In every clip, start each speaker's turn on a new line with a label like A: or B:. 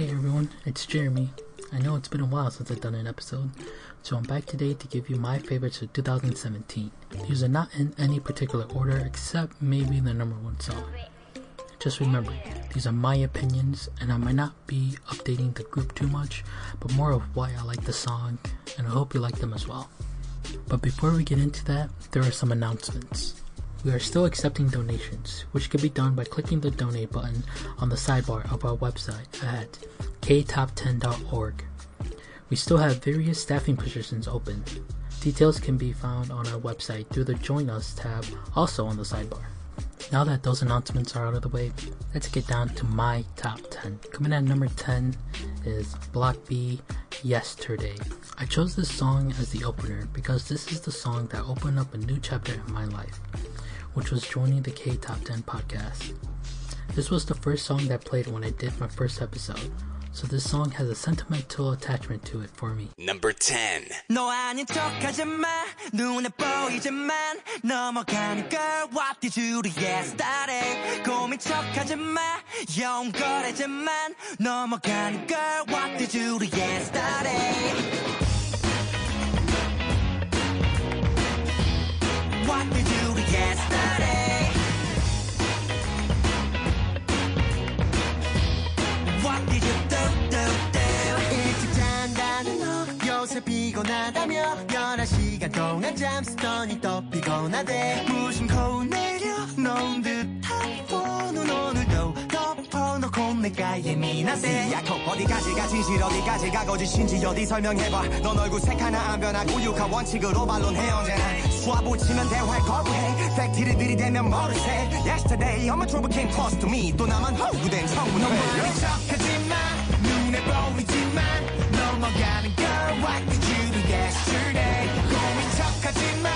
A: Hey everyone, it's Jeremy. I know it's been a while since I've done an episode, so I'm back today to give you my favorites of 2017. These are not in any particular order except maybe the number one song. Just remember, these are my opinions, and I might not be updating the group too much, but more of why I like the song, and I hope you like them as well. But before we get into that, there are some announcements. We are still accepting donations, which can be done by clicking the donate button on the sidebar of our website at ktop10.org. We still have various staffing positions open. Details can be found on our website through the Join Us tab, also on the sidebar. Now that those announcements are out of the way, let's get down to my top 10. Coming at number 10 is Block B Yesterday. I chose this song as the opener because this is the song that opened up a new chapter in my life which was joining the K Top 10 podcast. This was the first song that played when I did my first episode, so this song has a sentimental attachment to it for me.
B: Number 10.
C: 너 아닌 척하지 마 눈에 보이지만 넘어가는 걸 What did you do yesterday 고민 척하지 마 영거래지만 넘어가는 걸 What did you do yesterday What did What did you do do do 일찍 잔다는 너 요새 피곤하다며 11시간 동안 잠쓰더니 또 피곤하대 무심코 내려 놓은 듯 내가 예민하대
D: 야코 어디까지가? 진실 어디까지가? 거짓인지 어디 설명해봐. 넌 얼굴 색 하나 안 변하고 육하 원칙으로 반론해 언제나. 수화보 치면 대화를 거부해. 팩트를 들이대면 모르세. Yesterday I'm a trouble came close to me. 또 나만 허구된 청문회.
C: 너만의 척하지마 눈에 보이지만 넘어가는 걸 What did you do yesterday. 고민 척하지마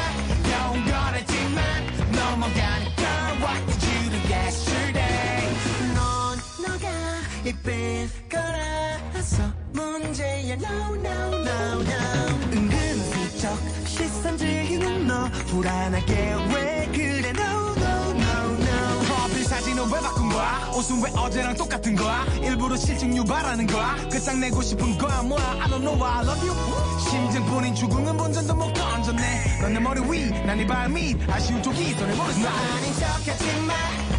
C: 영원하지만 넘어가는 예쁜 거라서 문제야. No no no no. 은근슬쩍 시선 즐기는 너 불안하게. 왜 그래? No no no no.
D: 프로필 사진은 왜 바꾼 거야? 옷은 왜 어제랑 똑같은 거야? 일부러 실증 유발하는 거야? 끝장내고 싶은 거야? 뭐야? I don't know why I love you. 심증뿐인 죽음은 본전도 못 건졌네. 넌 내 머리 위난 네 발밑. 아쉬운 쪽이 손에 모르겠어
C: 너 아닌 척하지마.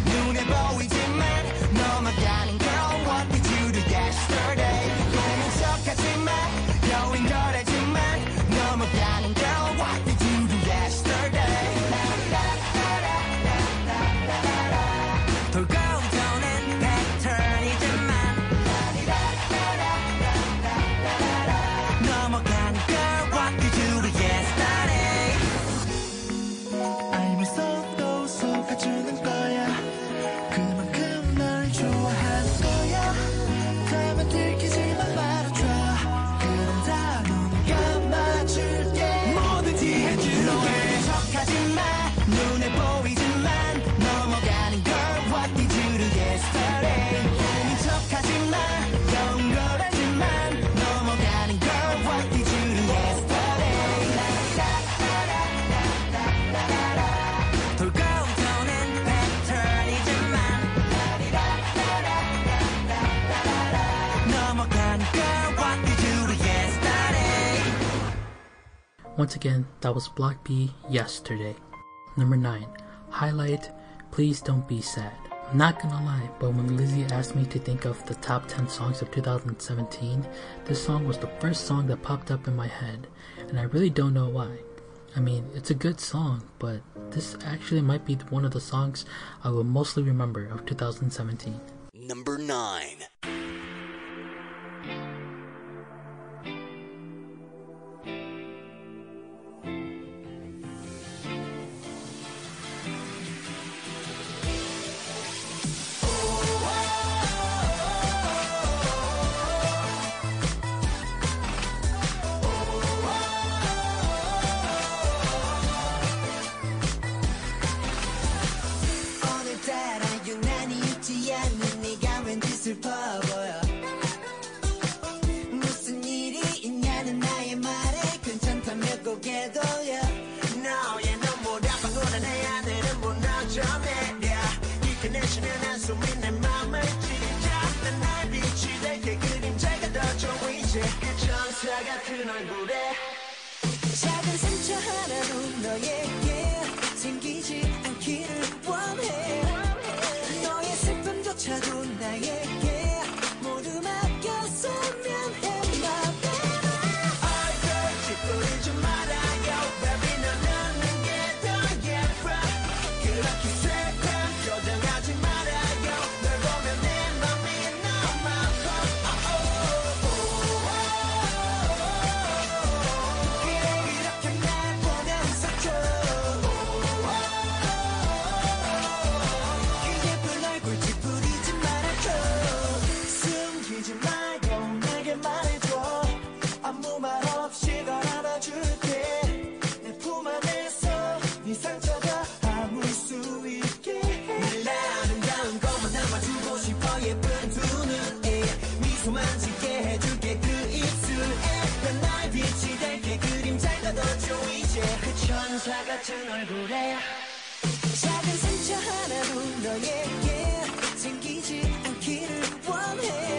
C: 눈에 보이지만
A: again, that was Block B Yesterday. Number 9. Highlight Please Don't Be Sad. I'm not gonna lie, but when Lizzie asked me to think of the top 10 songs of 2017, this song was the first song that popped up in my head, and I really don't know why. I mean, it's a good song, but this actually might be one of the songs I will mostly remember of 2017.
B: Number 9.
C: Guru 천사 같은 얼굴에
E: 작은 상처 하나도 너에게 생기지 않기를 원해.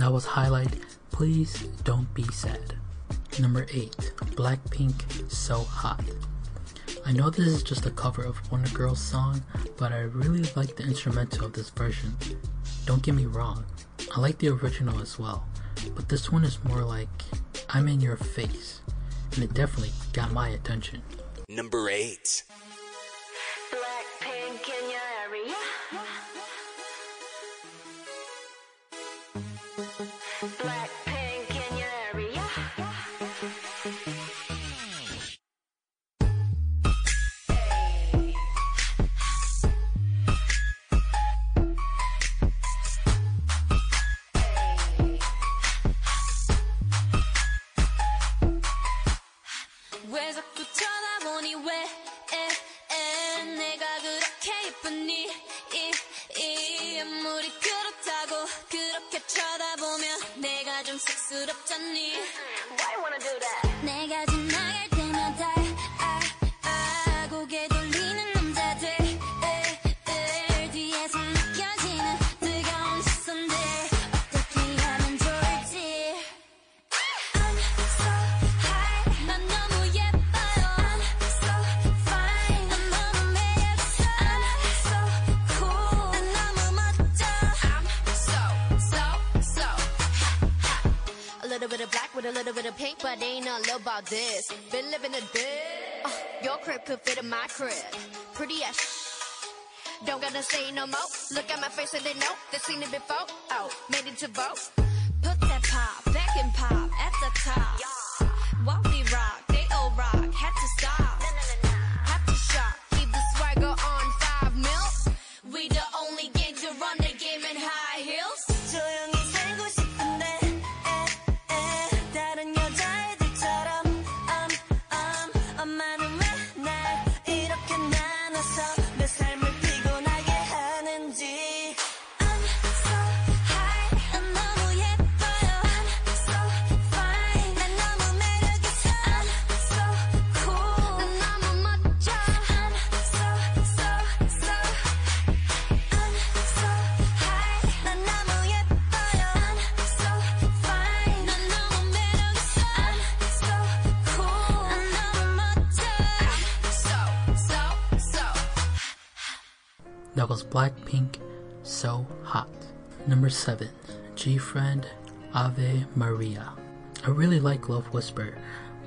A: that was highlight Please Don't Be Sad. Number 8, Blackpink So Hot. I know this is just a cover of Wonder Girl's song, but I really like the instrumental of this version. Don't get me wrong, I like the original as well, but this one is more like I'm in your face, and it definitely got my attention.
F: Number 8
B: Blackpink in your area. Black. no more. Look at my face and they know they've seen it before. Oh, made it to vote. Put that pop back and pop at the top.
A: Blackpink, So Hot. Number 7. GFriend, Ave Maria. I really like Love Whisper,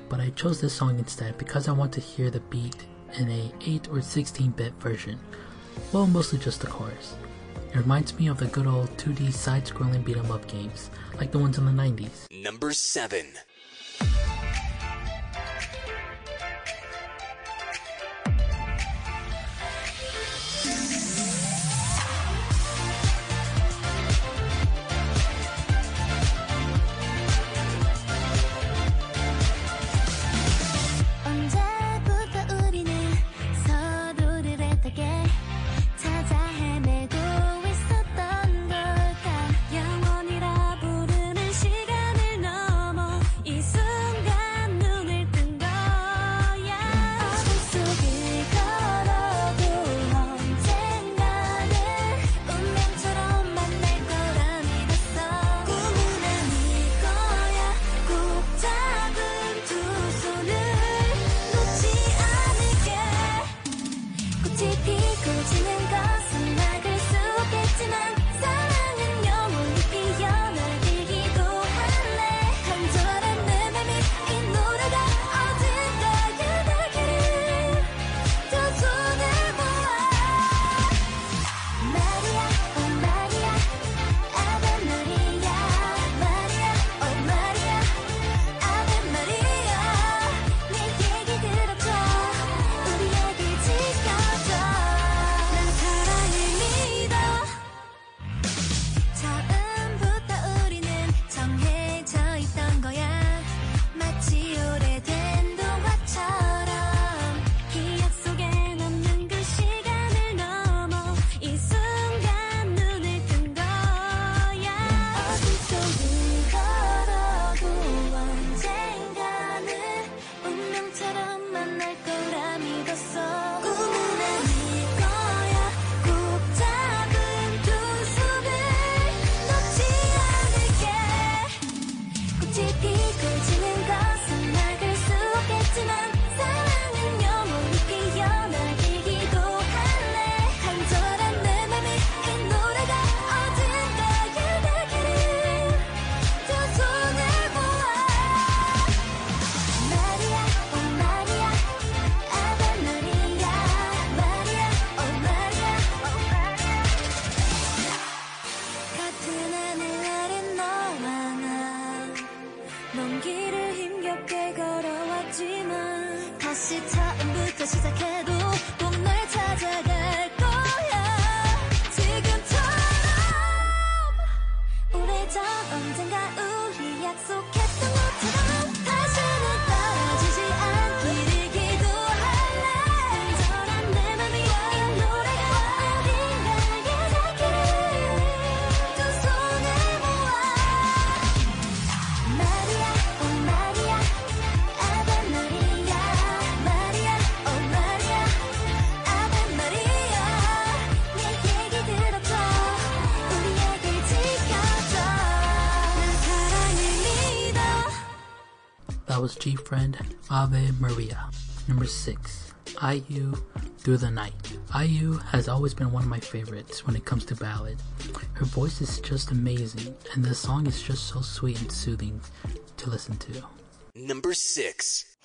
A: but I chose this song instead because I want to hear the beat in a 8 or 16 bit version. Well, mostly just the chorus. It reminds me of the good old 2D side scrolling beat em up games, like the ones in the 90s.
B: Number 7.
A: friend Ave Maria. Number 6. IU Through the Night. IU has always been one of my favorites when it comes to ballad. Her voice is just amazing, and the song is just so sweet and soothing to listen to.
B: Number 6.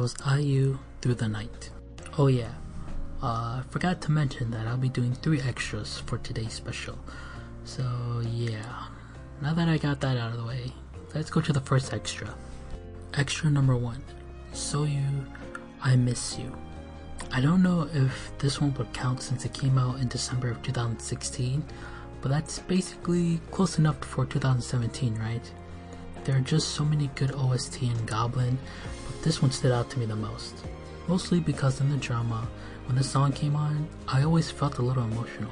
B: Was IU Through the Night. Oh yeah, uh, I forgot to mention that I'll be doing three extras for today's special. So yeah, now that I got that out of the way, let's go to the first extra. Extra number one, Soyou, I Miss You. I don't know if this one would count since it came out in December of 2016, but that's basically close enough for 2017, right? There are just so many good OST in Goblin, this one stood out to me the most. Mostly because in the drama, when the song came on, I always felt a little emotional.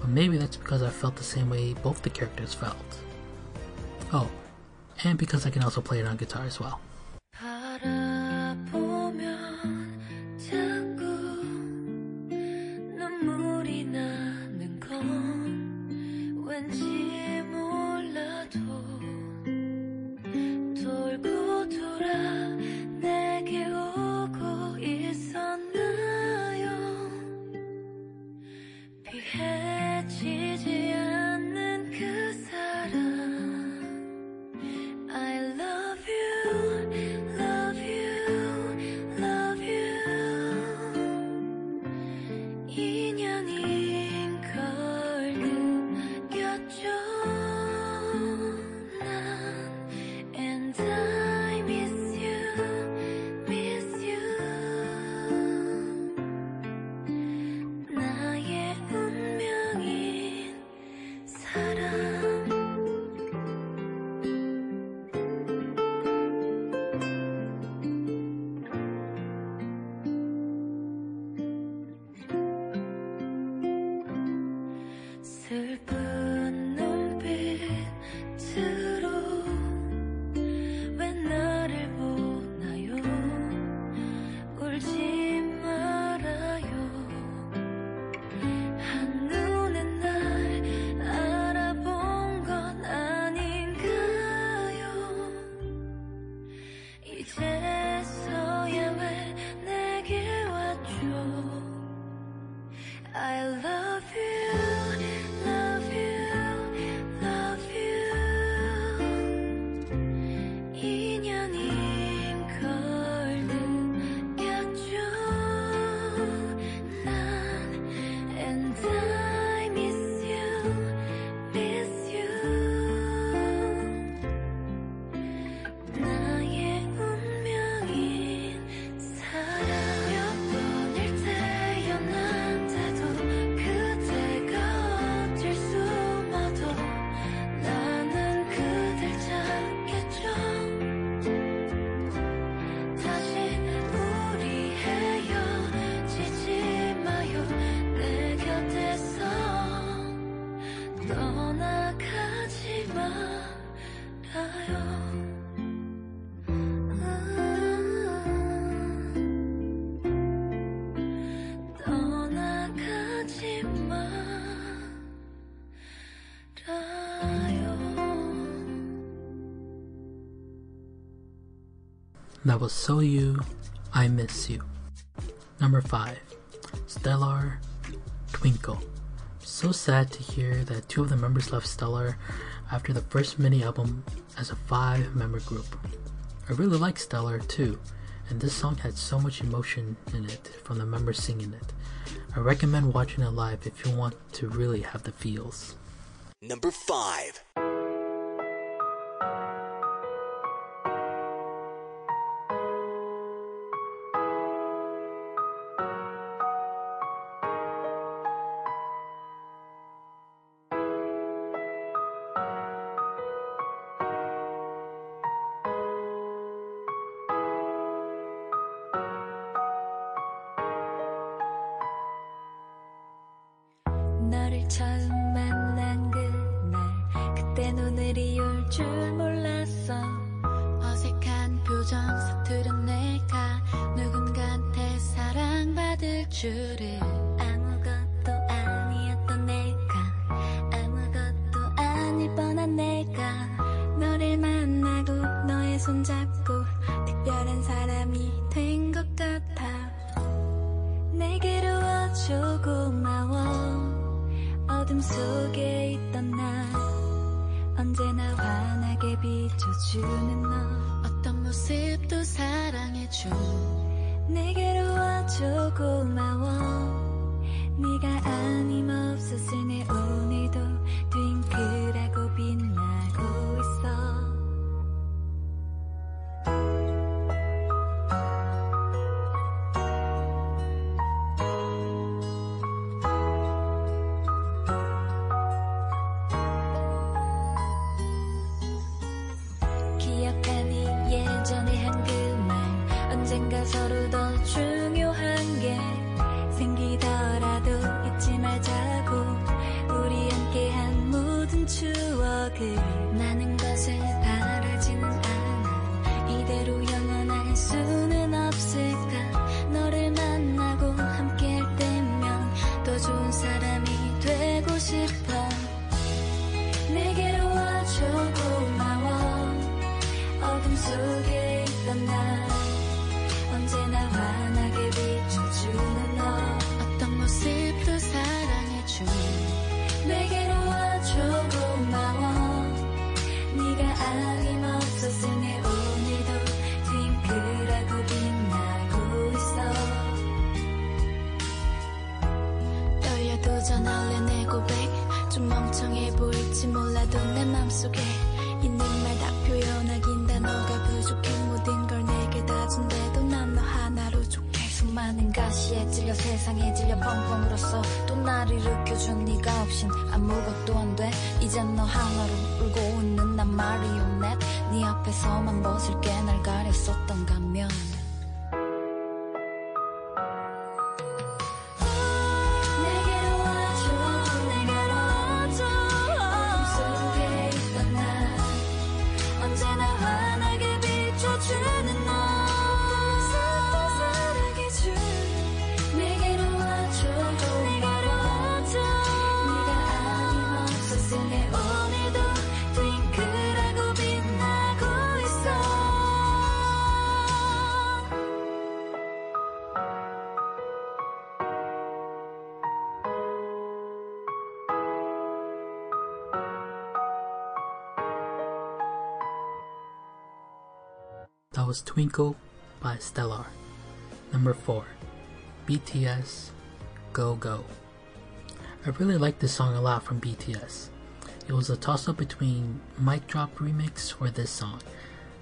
B: But maybe that's because I felt the same way both the characters felt. Oh, and because I can also play it on guitar as well.
A: that was Soyou, I miss you. Number 5. Stellar Twinkle. So sad to hear that two of the members left Stellar after the first mini album as a five member group. I really like Stellar too, and this song had so much emotion in it from the members singing it. I recommend watching it live if you want to really have the feels.
B: Number 5
A: Twinkle by Stellar. Number 4, BTS Go Go. I really like this song a lot from BTS. It was a toss up between Mic Drop Remix or this song,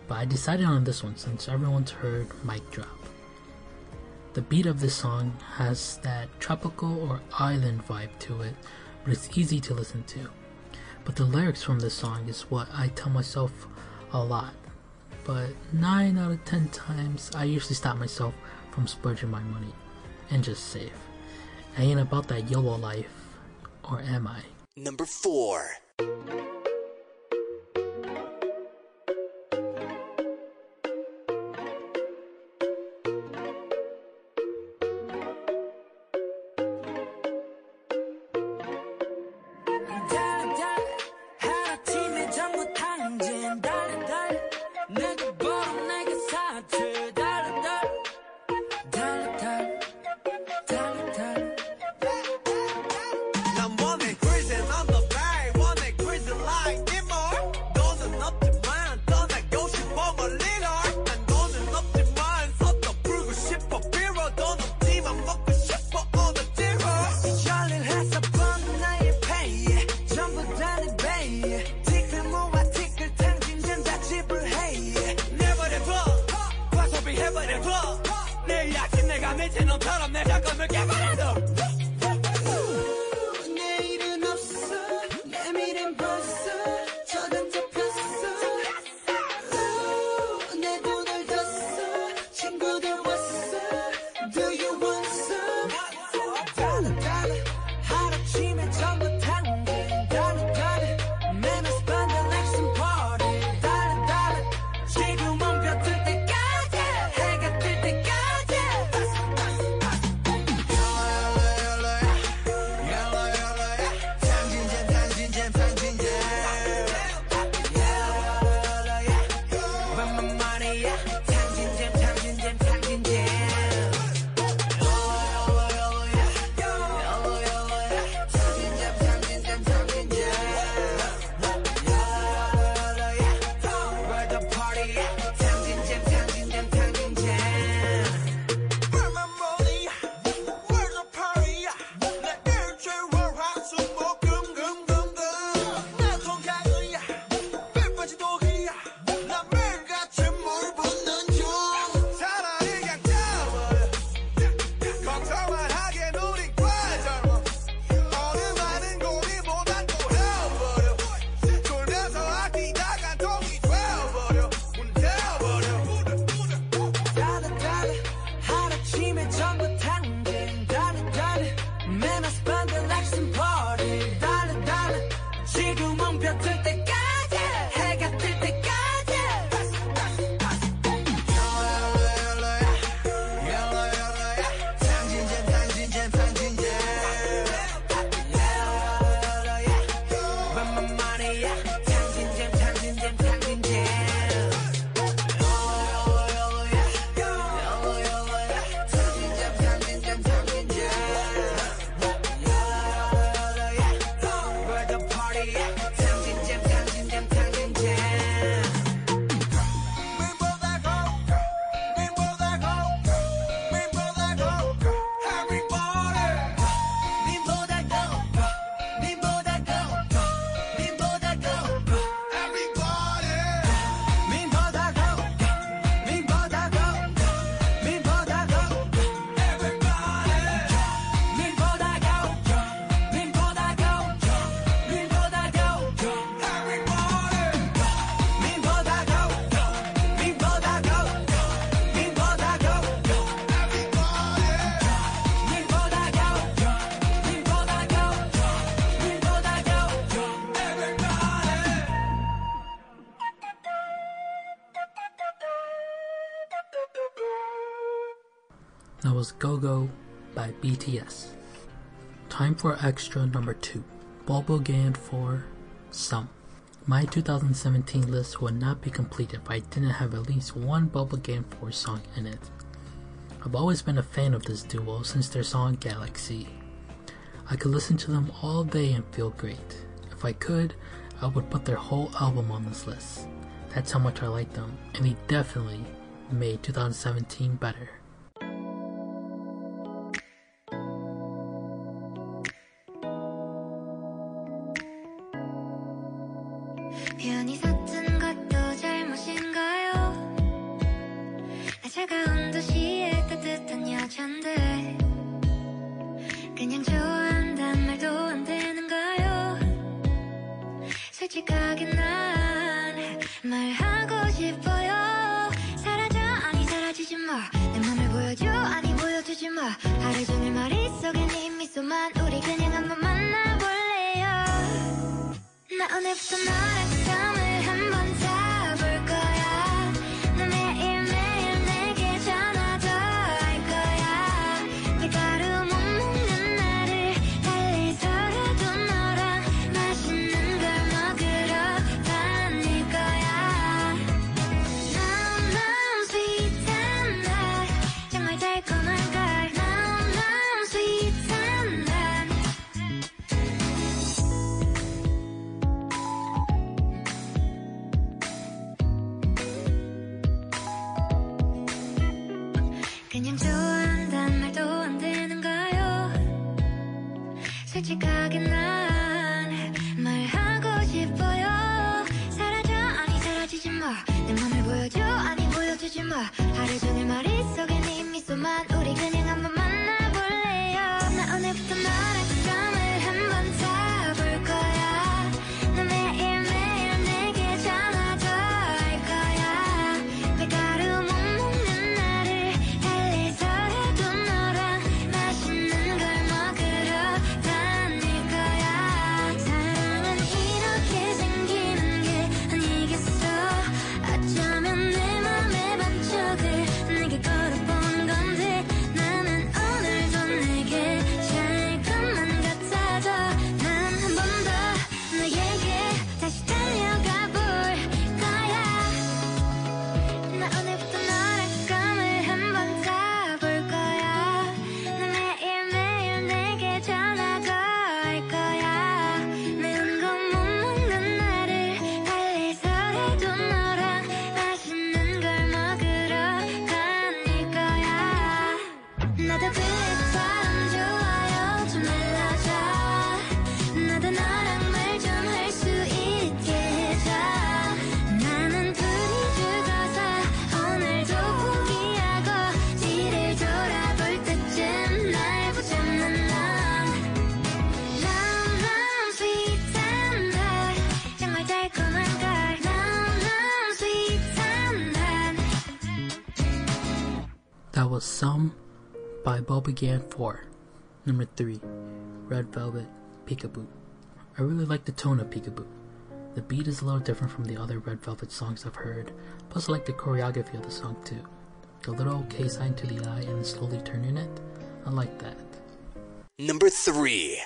A: but I decided on this one since everyone's heard Mic Drop. The beat of this song has that tropical or island vibe to it, but it's easy to listen to. But the lyrics from this song is what I tell myself a lot but 9 out of 10 times I usually stop myself from splurging my money and just save. I ain't about that YOLO life, or am I?
B: Number 4
A: By BTS. Time for extra number 2. Bolbbalgan4 Some. My 2017 list would not be complete if I didn't have at least one Bubble Game 4 song in it. I've always been a fan of this duo since their song Galaxy. I could listen to them all day and feel great. If I could, I would put their whole album on this list. That's how much I like them, and they definitely made 2017 better.
G: 온종일
H: 머릿속엔 이 네 미소만 우리 그냥 한번 만나볼래요? 나 오늘부터 너랑
G: 時間 all began for number three, Red Velvet Peekaboo. I really like the tone of Peekaboo. The beat is a little different from the other Red Velvet songs I've heard, plus I like the choreography of the song too. The little K sign to the eye and slowly turning it, I like that.
F: Number
B: three.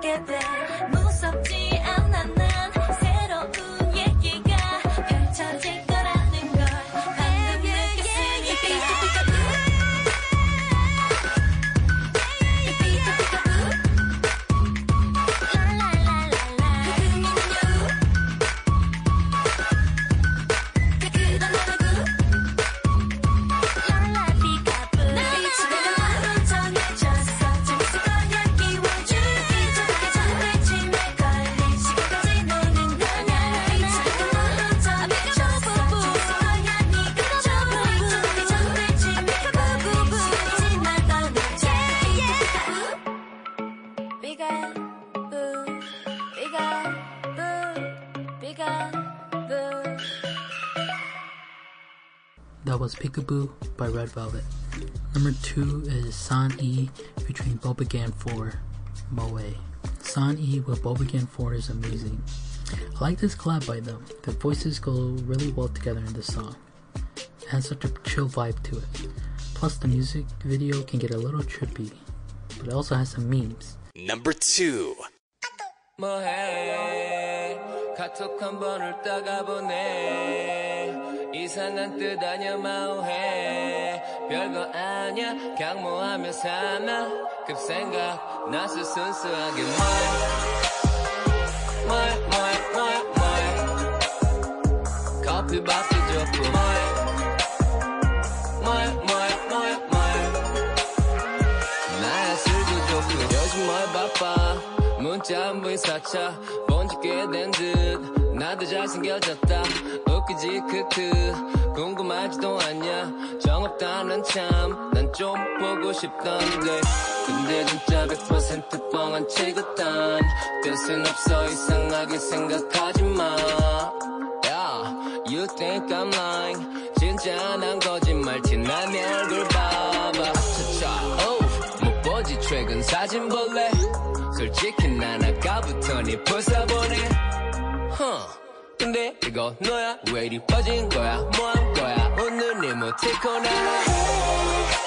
A: get there. Red Velvet. Number two is San E between Bolbbalgan4, Moe. San E with Bolbbalgan4 is amazing. I like this collab by them. Their voices go really well together in this song. It has such a chill vibe to it. Plus, the music video can get a little trippy, but it also has some memes.
F: Number
I: two. 카톡 한 번을 이상한 뜻 아냐 마오해. 별거 아냐 뭐하며 사나. 급생각 나서 순수하게 뭐해 커피 밥도 좋고 뭐해 나야 술도 좋고 요즘 뭘 바빠. 문자 한 부인 사차 본지 꽤된듯 나도 잘생겨졌다. 웃기지 크크. 궁금하지도 않냐. 정없다는 참. 난 좀 보고 싶던데. 근데 진짜 100% 뻥한 치긋한 뜻은 없어 이상하게 생각하지 마. Yeah, you think I'm lying. 진짜 난 거짓말 티난 내 얼굴 봐봐. 차차 oh, 못 보지. 최근 사진 볼래? 솔직히 난 아까부터 네 불사 보내 근데 이거 너야. 왜 이리 빠진 거야? 뭐한 거야? 웃는 이모티콘 하나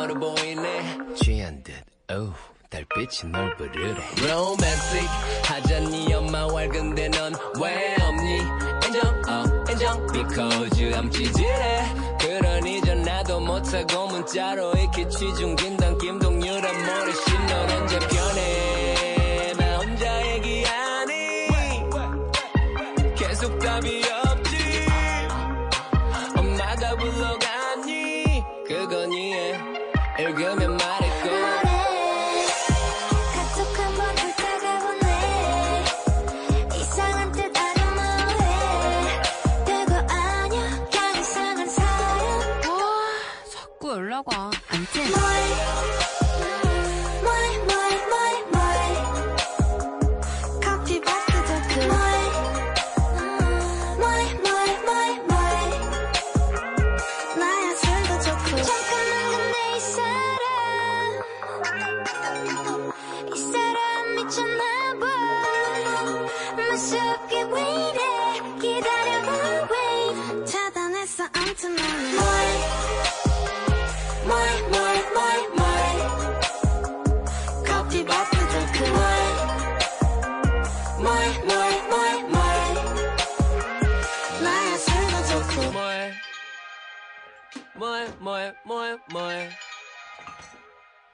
I: 너로 보이네. 취한 듯. oh, 달빛이 널 부르래 로맨틱 하자니 엄마 왈 근데 넌 왜 없니? 인정 oh, 인정 because I'm 찌질해. 그러니 전화도 못하고 문자로 이렇게 취중 긴단 김동률한 모래신 넌 언제 변해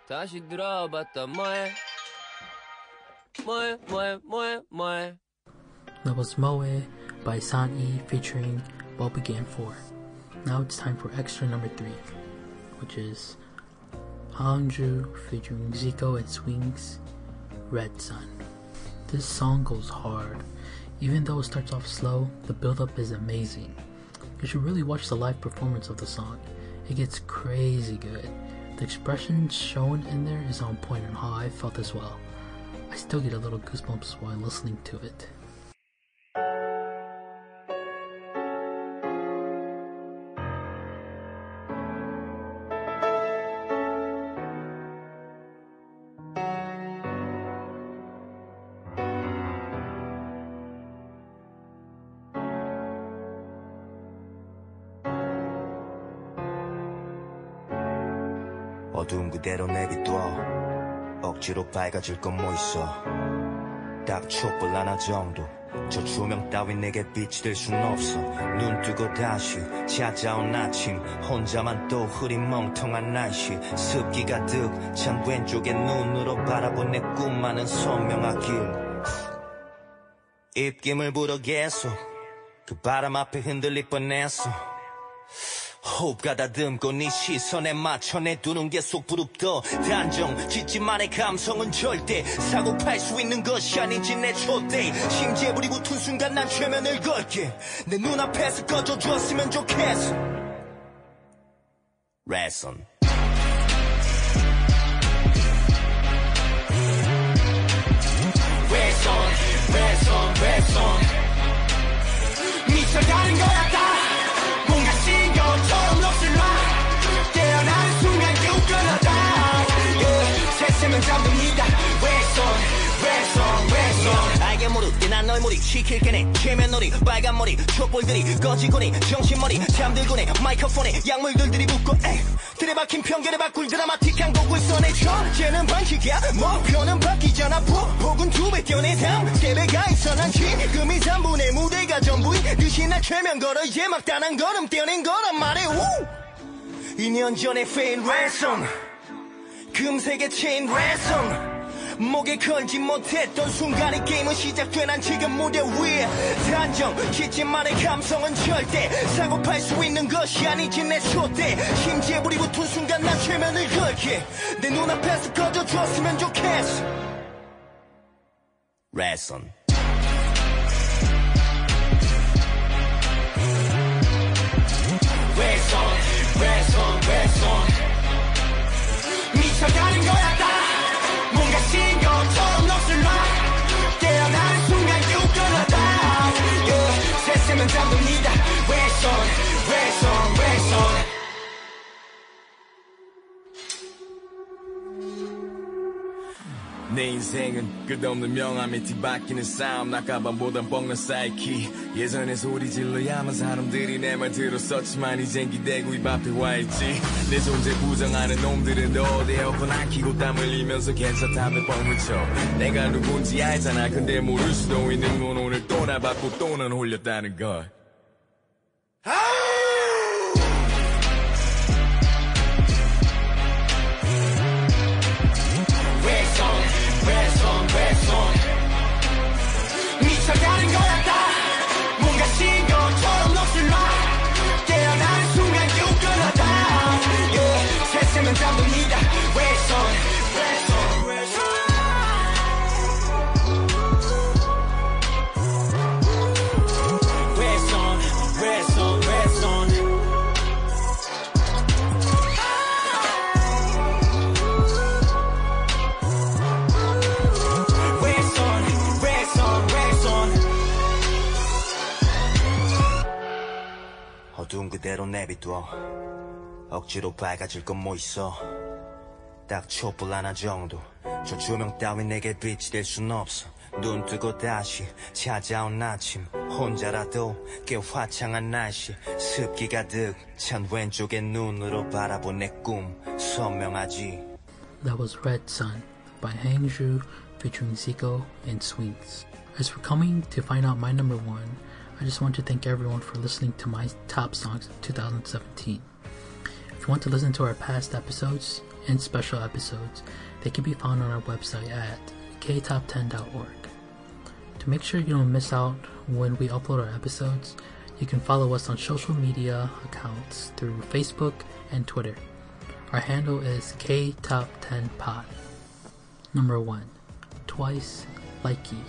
I: 다시 들어봤다 뭐해 뭐해 뭐해 뭐해 뭐해
A: That was Moe by San E featuring Bolbbalgan4. Now it's time for extra number three, which is Hanhae featuring Zico and Swings, Red Sun. This song goes hard. Even though it starts off slow, the build-up is amazing. You should really watch the live performance of the song. It gets crazy good. The expression shown in there is on point and how I felt as well. I still get a little goosebumps while listening to it.
D: 그대로 내비둬. 억지로 밝아질 건 뭐 있어? 딱 촛불 하나 정도. 저 조명 따윈 내게 빛이 될 순 없어. 눈 뜨고 다시 찾아온 아침. 혼자만 또 흐린 멍텅한 날씨. 습기 가득 찬 왼쪽에 눈으로 바라본 내 꿈만은 선명하길. 입김을 불어 계속 그 바람 앞에 흔들릴 뻔했어 호흡 가다듬고 네 시선에 맞춰 내두는 게 속 부릅떠 단정 짓지만의 감성은 절대 사고 팔 수 있는 것이 아니지 내 촛대. 심지에 불이 붙은 순간 난 최면을 걸게. 내 눈앞에서 꺼져줬으면 좋겠어. 레슨.
C: 외손 외손 외손 미쳐 가는 거였다
D: 모르게 난널 몰입 시킬 게네. 최면놀이 빨간 머리 촛불들이 꺼지고니 정신머리 잠들고니 마이크폰에 약물들들이 붙고 들이박힌 편견에 바꿀 드라마틱한 곡을 써내줘 쟤는 반칙이야. 목표는 바뀌잖아. 폭폭은 두배 뛰어내 다음 세배가 있어 난 지금이 3분의 무대가 전부인 듯이 나 최면 걸어 이제 막 단한 걸음 뛰어낸 거란 말해 우! 2년 전에 페인 랜선 금색의 체인 랜선 목에 걸지 못했던 순간에 게임은 시작돼 난 지금 무대 위에. 단정 짓지만의 감성은 절대 사고 팔 수 있는 것이 아니지 내 촛대. 심지에 불이 붙은 순간 난 최면을 걸게 내 눈앞에서 꺼져줬으면 좋겠어. 레슨
J: 인생은 끝없는 명암에 뒤바뀌는 싸움. 낙가방보단 뻥난 사이키. 예전에 소리 질러야만 사람들이 내 말 들었었지만 이젠 기대고 입 앞에 와있지. 내 존재 부정하는 놈들은 너 에어컨 안 켜고 땀 흘리면서 괜찮다며 쳐 내가 누군지 알잖아. 근데 모를 수도 있는 건 오늘 또 나 받고 또넌 홀렸다는 걸
D: 그대로 내비둬 억지로 밝아질 건 뭐 있어 딱 촛불 하나 정도 저 조명 따윈 내게 빛이 될 순 없어 눈 뜨고 다시 찾아온 아침 혼자라도 꽤 화창한 날씨 습기 가득 찬 왼쪽의 눈으로 바라본 내 꿈 선명하지
A: That was Red Sun by Hangzhou featuring Zico and Sweets. As we're coming to find out my number one, I just want to thank everyone for listening to my top songs of 2017. If you want to listen to our past episodes and special episodes, they can be found on our website at ktop10.org. To make sure you don't miss out when we upload our episodes, you can follow us on social media accounts through Facebook and Twitter. Our handle is ktop10pod. Number 1. Twice Likey.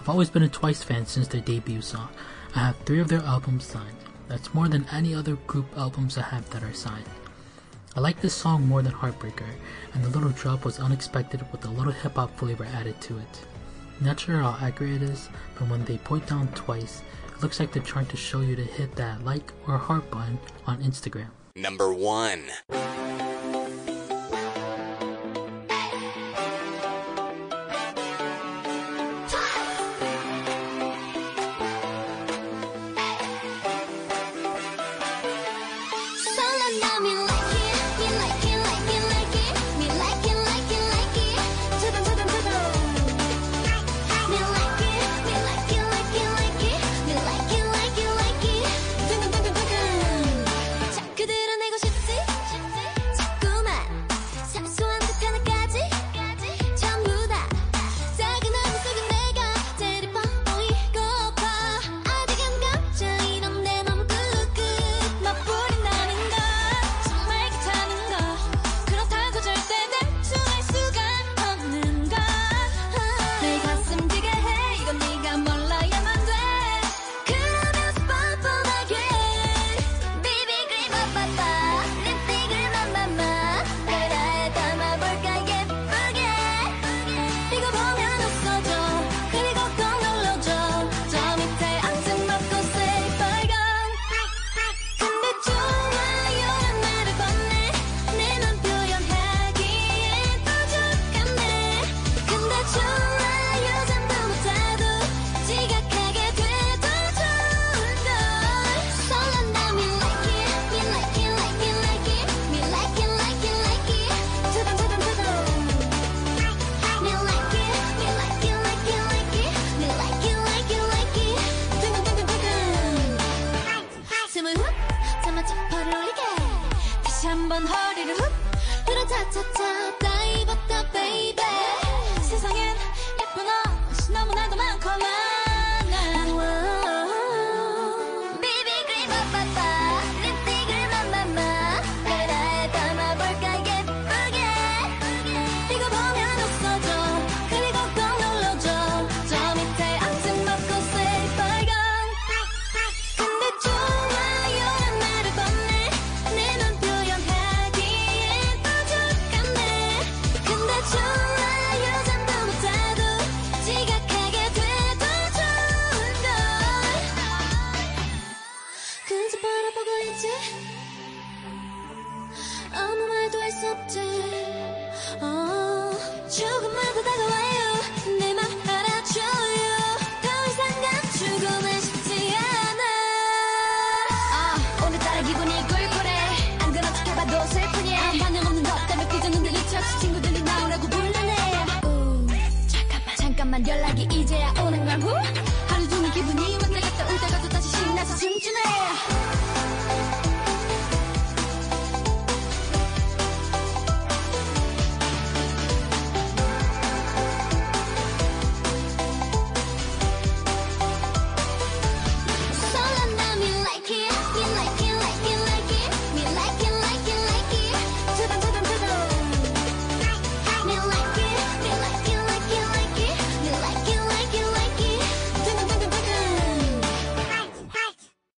A: I've always been a Twice fan since their debut song. I have three of their albums signed. That's more than any other group albums I have that are signed. I like this song more than Heartbreaker, and the little drop was unexpected with a little hip hop flavor added to it. Not sure how accurate it is, but when they point down twice, it looks like they're trying to show you to hit that like or heart button on Instagram.
B: Number 1.